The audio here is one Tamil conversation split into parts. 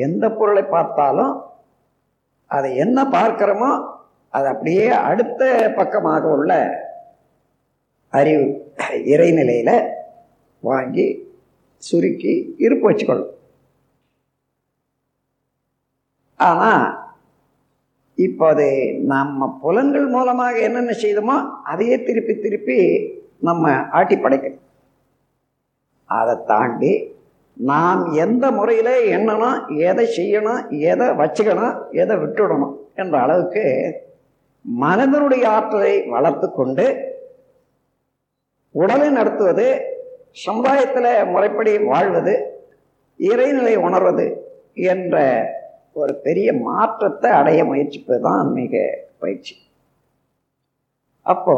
எந்த பொருளை பார்த்தாலும் அதை என்ன பார்க்கிறோமோ அது அப்படியே அடுத்த பக்கமாக உள்ள அறிவு இறைநிலையில் வாங்கி சுருக்கி இருப்பு வச்சுக்கொள்ளும். ஆனால் இப்போ அது நம்ம புலன்கள் மூலமாக என்னென்ன செய்தோமோ அதையே திருப்பி திருப்பி நம்ம ஆட்டி படைக்கணும் அதை தாண்டி நாம் எந்த முறையில் எண்ணணும் எதை செய்யணும் எதை வச்சுக்கணும் எதை விட்டுடணும் என்ற அளவுக்கு மனதனுடைய ஆற்றலை வளர்த்து கொண்டு உடலை நடத்துவது சமுதாயத்தில் முறைப்படி வாழ்வது இறைநிலை உணர்வது என்ற ஒரு பெரிய மாற்றத்தை அடைய முயற்சிப்பது தான் ஆன்மீக பயிற்சி. அப்போ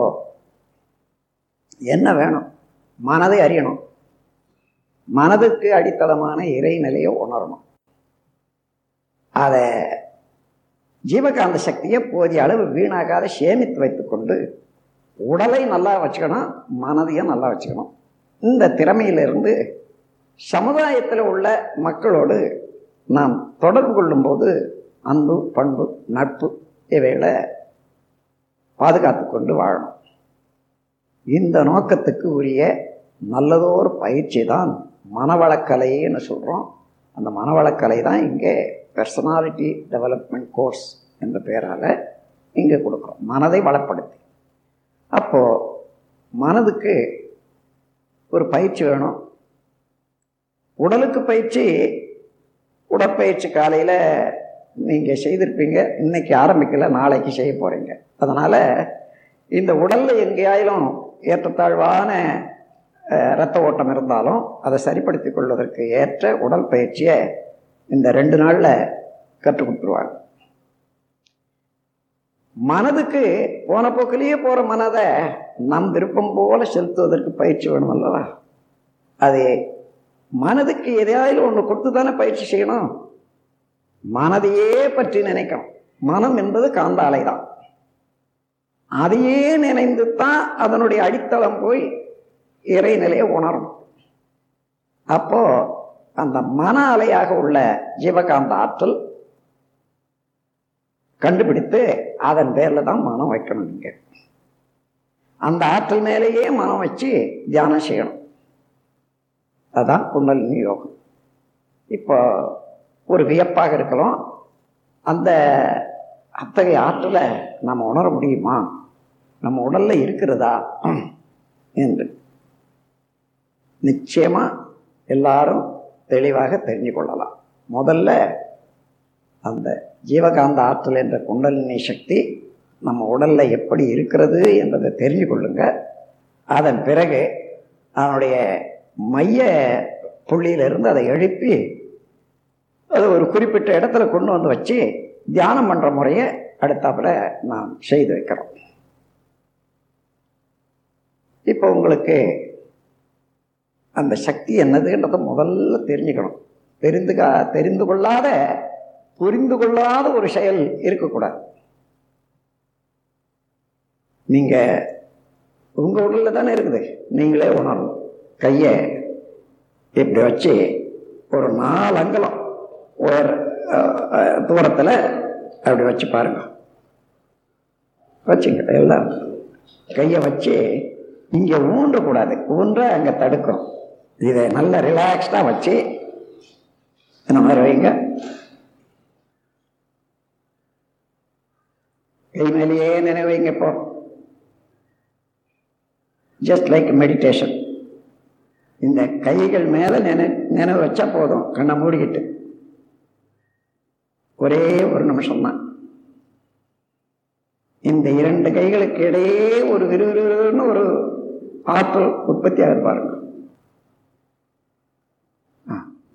என்ன வேணும்? மனதை அறியணும். மனதுக்கு அடித்தளமான இறைநிலையை உணரணும். அதை ஜீவகாந்த சக்தியை போதிய அளவு வீணாகாத சேமித்து வைத்துக்கொண்டு உடலை நல்லா வச்சுக்கணும் மனதையும் நல்லா வச்சுக்கணும். இந்த திறமையிலிருந்து சமுதாயத்தில் உள்ள மக்களோடு நாம் தொடர்பு கொள்ளும்போது அன்பு பண்பு நட்பு இவைகளை பாதுகாத்து கொண்டு வாழணும். இந்த நோக்கத்துக்கு உரிய நல்லதோர் பயிற்சி தான் மனவளக்கலைன்னு சொல்கிறோம் அந்த மனவளக்கலை தான் இங்கே பர்சனாலிட்டி டெவலப்மெண்ட் கோர்ஸ் என்ற பெயரால் இங்கே கொடுக்குறோம். மனதை வளப்படுத்தி. அப்போது மனதுக்கு ஒரு பயிற்சி வேணும். உடலுக்கு பயிற்சி உடற்பயிற்சி காலையில் நீங்கள் செய்திருப்பீங்க. இன்றைக்கி ஆரம்பிக்கல நாளைக்கு செய்ய போகிறீங்க அதனால் இந்த உடலில் எங்கேயாயிலும் ஏற்றத்தாழ்வான இரத்த ஓட்டம் இருந்தாலும் அதை சரிப்படுத்தி கொள்வதற்கு ஏற்ற உடல் பயிற்சியை இந்த ரெண்டு நாளில் கற்றுக் கொடுத்துருவாங்க. மனதுக்கு போன போக்கிலேயே போகிற மனதை நம் விருப்பம் போல செலுத்துவதற்கு பயிற்சி வேணும் அல்லவா? அது மனதுக்கு எதையாவது ஒன்று கொடுத்து தானே பயிற்சி செய்யணும். மனதையே பற்றி நினைக்கணும். மனம் என்பது காந்த அலை தான் அதையே நினைந்து தான் அதனுடைய அடித்தளம் போய் இறைநிலையை உணரும் அப்போ அந்த மன அலையாக உள்ள ஜீவகாந்த ஆற்றல் கண்டுபிடித்து அதன் பேரில் தான் மனம் வைக்கணும் நீங்கள் அந்த ஆற்றல் மேலேயே மனம் வச்சு தியானம் செய்யணும். அதுதான் குண்டலினி யோகம். இப்போ ஒரு வியப்பாக இருக்கலாம். அந்த அத்தகைய ஆற்றலை நம்ம உணர முடியுமா? நம்ம உடலில் இருக்கிறதா? என்று. நிச்சயமாக எல்லாரும் தெளிவாக தெரிஞ்சு கொள்ளலாம். முதல்ல அந்த ஜீவகாந்த ஆற்றல் என்ற குண்டலினி சக்தி நம்ம உடலில் எப்படி இருக்கிறது என்பதை தெரிஞ்சு கொள்ளுங்க. அதன் பிறகு அதனுடைய மைய புள்ளியிலிருந்து அதை எழுப்பி அது ஒரு குறிப்பிட்ட இடத்துல கொண்டு வந்து வச்சு தியானம் பண்ணுற முறையை அடுத்தாப்புல நாம் செய்து வைக்கிறோம். இப்போ உங்களுக்கு அந்த சக்தி என்னதுன்றதை முதல்ல தெரிஞ்சுக்கணும். தெரிந்து தெரிந்து கொள்ளாத புரிந்து கொள்ளாத ஒரு செயல் இருக்கக்கூடாது. நீங்க உங்க உடல்ல தானே இருக்குது. நீங்களே உணரணும். கையை இப்படி வச்சு ஒரு நாலு அங்கலம் உயர் தூரத்தில் அப்படி வச்சு பாருங்க. வச்சுங்க எல்லாம். கையை வச்சு இங்கே ஊன்றக்கூடாது. ஊன்ற அங்கே தடுக்கும். இதை நல்ல ரிலாக்ஸ்டாக வச்சு இந்த மாதிரி வைங்க கை மேலேயே நினைவைங்க இப்போ. ஜஸ்ட் லைக் மெடிடேஷன் இந்த கைகள் மேலே நினை நினைவு வச்சா போதும் கண்ணை மூடிக்கிட்டு. ஒரே ஒரு நிமிஷம் தான் இந்த இரண்டு கைகளுக்கு இடையே ஒரு விறுவிறுன்னு ஒரு ஆற்றல் உற்பத்தி ஆகிருப்பாருங்க பாருங்க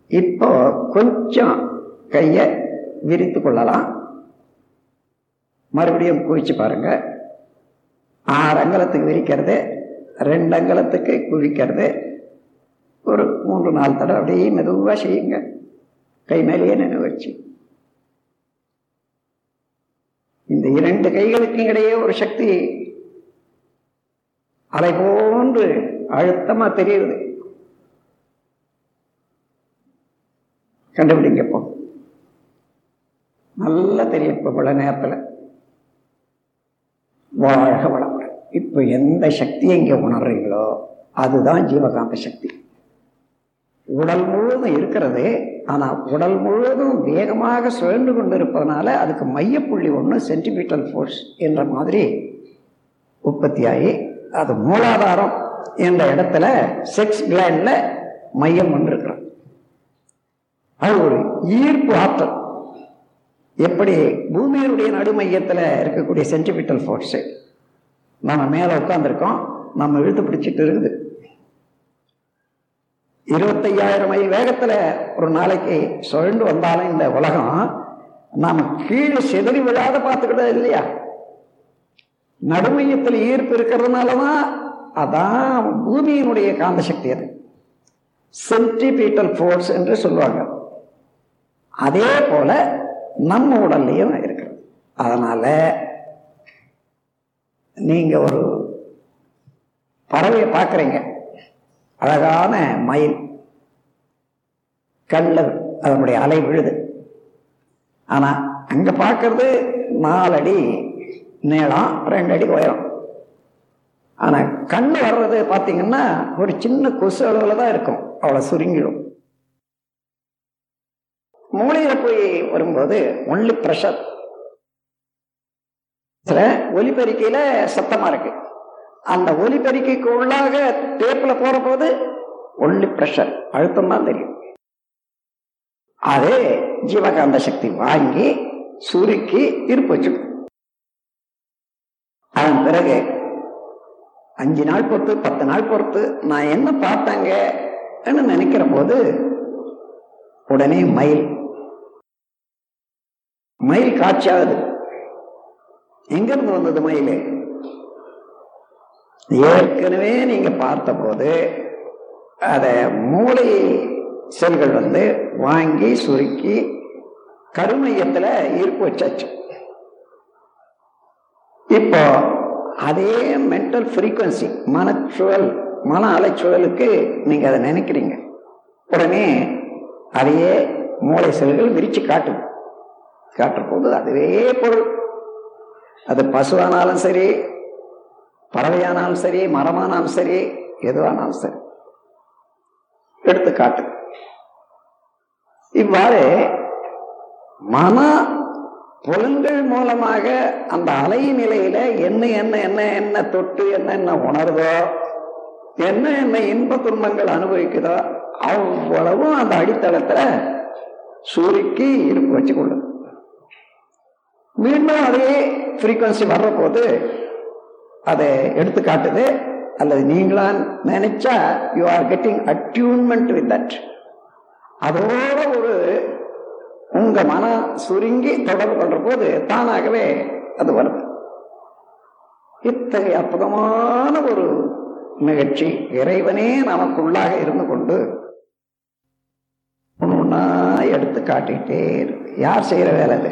இப்போ கொஞ்சம் கையை விரித்து கொள்ளலாம். மறுபடியும் குவிச்சு பாருங்க. ஆறு அங்கலத்துக்கு விரிக்கிறது ரெண்டு அங்கலத்துக்கு குவிக்கிறது. ஒரு மூன்று நாலு தடவை அப்படியே மெதுவாக செய்யுங்க. கை மேலேயே நினைவு வச்சு. இந்த இரண்டு கைகளுக்கும் இடையே ஒரு சக்தி அலை போன்று அழுத்தமாக தெரியுது. கண்டுபிடிங்க இப்போ நல்லா தெரியும் இப்போ இவ்வளோ நேரத்தில். வாழ்க வளமுடன். இப்போ எந்த சக்தியை இங்கே உணர்றீங்களோ அதுதான் ஜீவகாந்த சக்தி. உடல் முழுவதும் இருக்கிறது ஆனால் உடல் முழுவதும் வேகமாக சுழன்று கொண்டு இருப்பதனால அதுக்கு மையப்புள்ளி ஒன்று சென்டிமீட்டல் ஃபோர்ஸ் என்ற மாதிரி உற்பத்தியாகி அது மூலாதாரம் என்ற இடத்துல செக்ஸ் கிளாண்டில் மையம் ஒன்று இருக்கிறோம் அது ஒரு ஈர்ப்பு ஆற்றல். எப்படி பூமியினுடைய நடுமையத்தில் இருக்கக்கூடிய சென்டிமீட்டல் ஃபோர்ஸு நம்ம மேலே உட்காந்துருக்கோம் நம்ம இழுத்து பிடிச்சிட்டு இருக்குது. இருபத்தையாயிரம் மைல் வேகத்தில் ஒரு நாளைக்கு சுழண்டு வந்தாலும் இந்த உலகம் நாம் கீழே செதறி விழாத பார்த்துக்கிட்டது இல்லையா? நடுமையத்தில் ஈர்ப்பு இருக்கிறதுனால தான் அதான் பூமியினுடைய காந்த சக்தி அது. சென்டிபீட்டல் ஃபோர்ஸ் என்று சொல்லுவாங்க. அதே போல நம்ம உடல்லையும் இருக்கிறது அதனால நீங்க ஒரு பறவையை பார்க்குறீங்க. அழகான மயில் கண்ணில் அதனுடைய அலை விழுது. ஆனால் அங்கே பார்க்கறது நாலடி நீளம் ரெண்டு அடி உயரம். ஆனால் கண் வர்றது பார்த்தீங்கன்னா ஒரு சின்ன கொசு அளவில் தான் இருக்கும். அவ்வளோ சுருங்கிடும். மூளையில போய் வரும்போது ஒன்லி ப்ரெஷர் ஒலிபெருக்கையில சத்தமா இருக்கு. அந்த ஒலிபெருக்கைக்கு உள்ளாக டேப்ல போற போது ஒன்லி ப்ரெஷர் அழுத்தம் தான் தெரியும். அதே ஜீவகாந்த சக்தி வாங்கி சுருக்கி இருப்பு வச்சுக்கும். அதன் பிறகு அஞ்சு நாள் பொறுத்து பத்து நாள் பொறுத்து நான் என்ன பார்த்தாங்க நினைக்கிற போது உடனே மயில் மயில் காட்சியாகுது எங்கிருந்து வந்தது மயில்? ஏற்கனவே நீங்க பார்த்த போது அத மூளை செல்கள் வந்து வாங்கி சுருக்கி கருமையத்துல ஈர்ப்பு வச்சாச்சு. இப்போ அதே மென்டல் ஃப்ரீக்குவன்சி மனச்சுழல் மன அலைச்சுழலுக்கு நீங்க அதை நினைக்கிறீங்க. உடனே அதையே மூளை செல்கள் விரிச்சு காட்டுது. காட்டுற போது அதுவே பொருள். அது பசுவானாலும் சரி பறவையானாலும் சரி மரமானாலும் சரி எதுவானாலும் சரி. எடுத்து காட்டு. இவ்வாறு மன புலன்கள் மூலமாக அந்த அலை நிலையில என்ன என்ன என்ன என்ன தொட்டு என்ன என்ன உணர்தோ என்ன என்ன இன்ப துன்பங்கள் அனுபவிக்குதோ அவ்வளவும் அந்த அடித்தளத்துல சுருக்கி இருப்பு வச்சு கொள்ளுது மீண்டும் அதே ஃப்ரீக்குவன்சி வர்ற போது அதை எடுத்து காட்டுது. அல்லது நீங்களா நினைச்சா you are getting attunement with that அதோட ஒரு உங்க மனம் சுருங்கி தொடர்பு கொள்ற போது தானாகவே அது வருது இத்தகைய அற்புதமான ஒரு நிகழ்ச்சி இறைவனே நமக்குள்ளாக இருந்து கொண்டு ஒன்னா எடுத்து காட்டிட்டே இருக்கு. யார் செய்யற வேலை அது